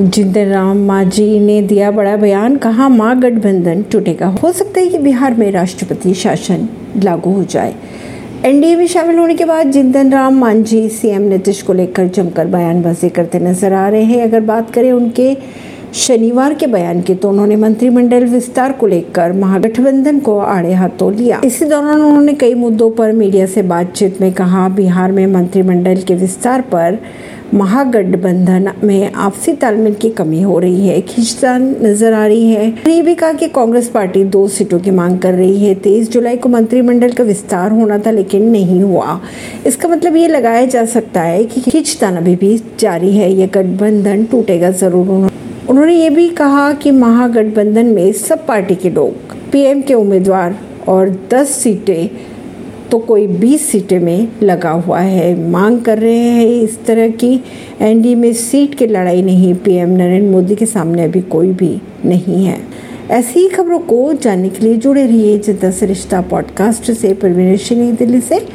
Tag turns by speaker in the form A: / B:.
A: जितेंद्र राम मांझी ने दिया बड़ा बयान, कहा, माँ, गठबंधन टूटेगा। हो सकता है कि बिहार में राष्ट्रपति शासन लागू हो जाए। एनडीए में शामिल होने के बाद जितेंद्र राम मांझी सीएम नीतीश को लेकर जमकर बयानबाजी करते नज़र आ रहे हैं। अगर बात करें उनके शनिवार के बयान की तो उन्होंने मंत्रिमंडल विस्तार को लेकर महागठबंधन को आड़े हाथों लिया। इसी दौरान उन्होंने कई मुद्दों पर मीडिया से बातचीत में कहा, बिहार में मंत्रिमंडल के विस्तार पर महागठबंधन में आपसी तालमेल की कमी हो रही है। खिंचतान नज़र आ रही है। ये भी कहा कि कांग्रेस पार्टी दो सीटों की मांग कर रही है। तेईस जुलाई को मंत्रिमंडल का विस्तार होना था, लेकिन नहीं हुआ। इसका मतलब ये लगाया जा सकता है कि खिंचतान अभी भी जारी है। यह गठबंधन टूटेगा ज़रूर। उन्होंने ये भी कहा कि महागठबंधन में सब पार्टी के लोग, पीएम के उम्मीदवार और 10 सीटें तो कोई 20 सीटें में लगा हुआ है। मांग कर रहे हैं इस तरह की। एनडीए में सीट की लड़ाई नहीं। पीएम नरेंद्र मोदी के सामने अभी कोई भी नहीं है। ऐसी ही खबरों को जानने के लिए जुड़े रहिए जनता सरिश्ता रिश्ता पॉडकास्ट से। परवीन नई दिल्ली से।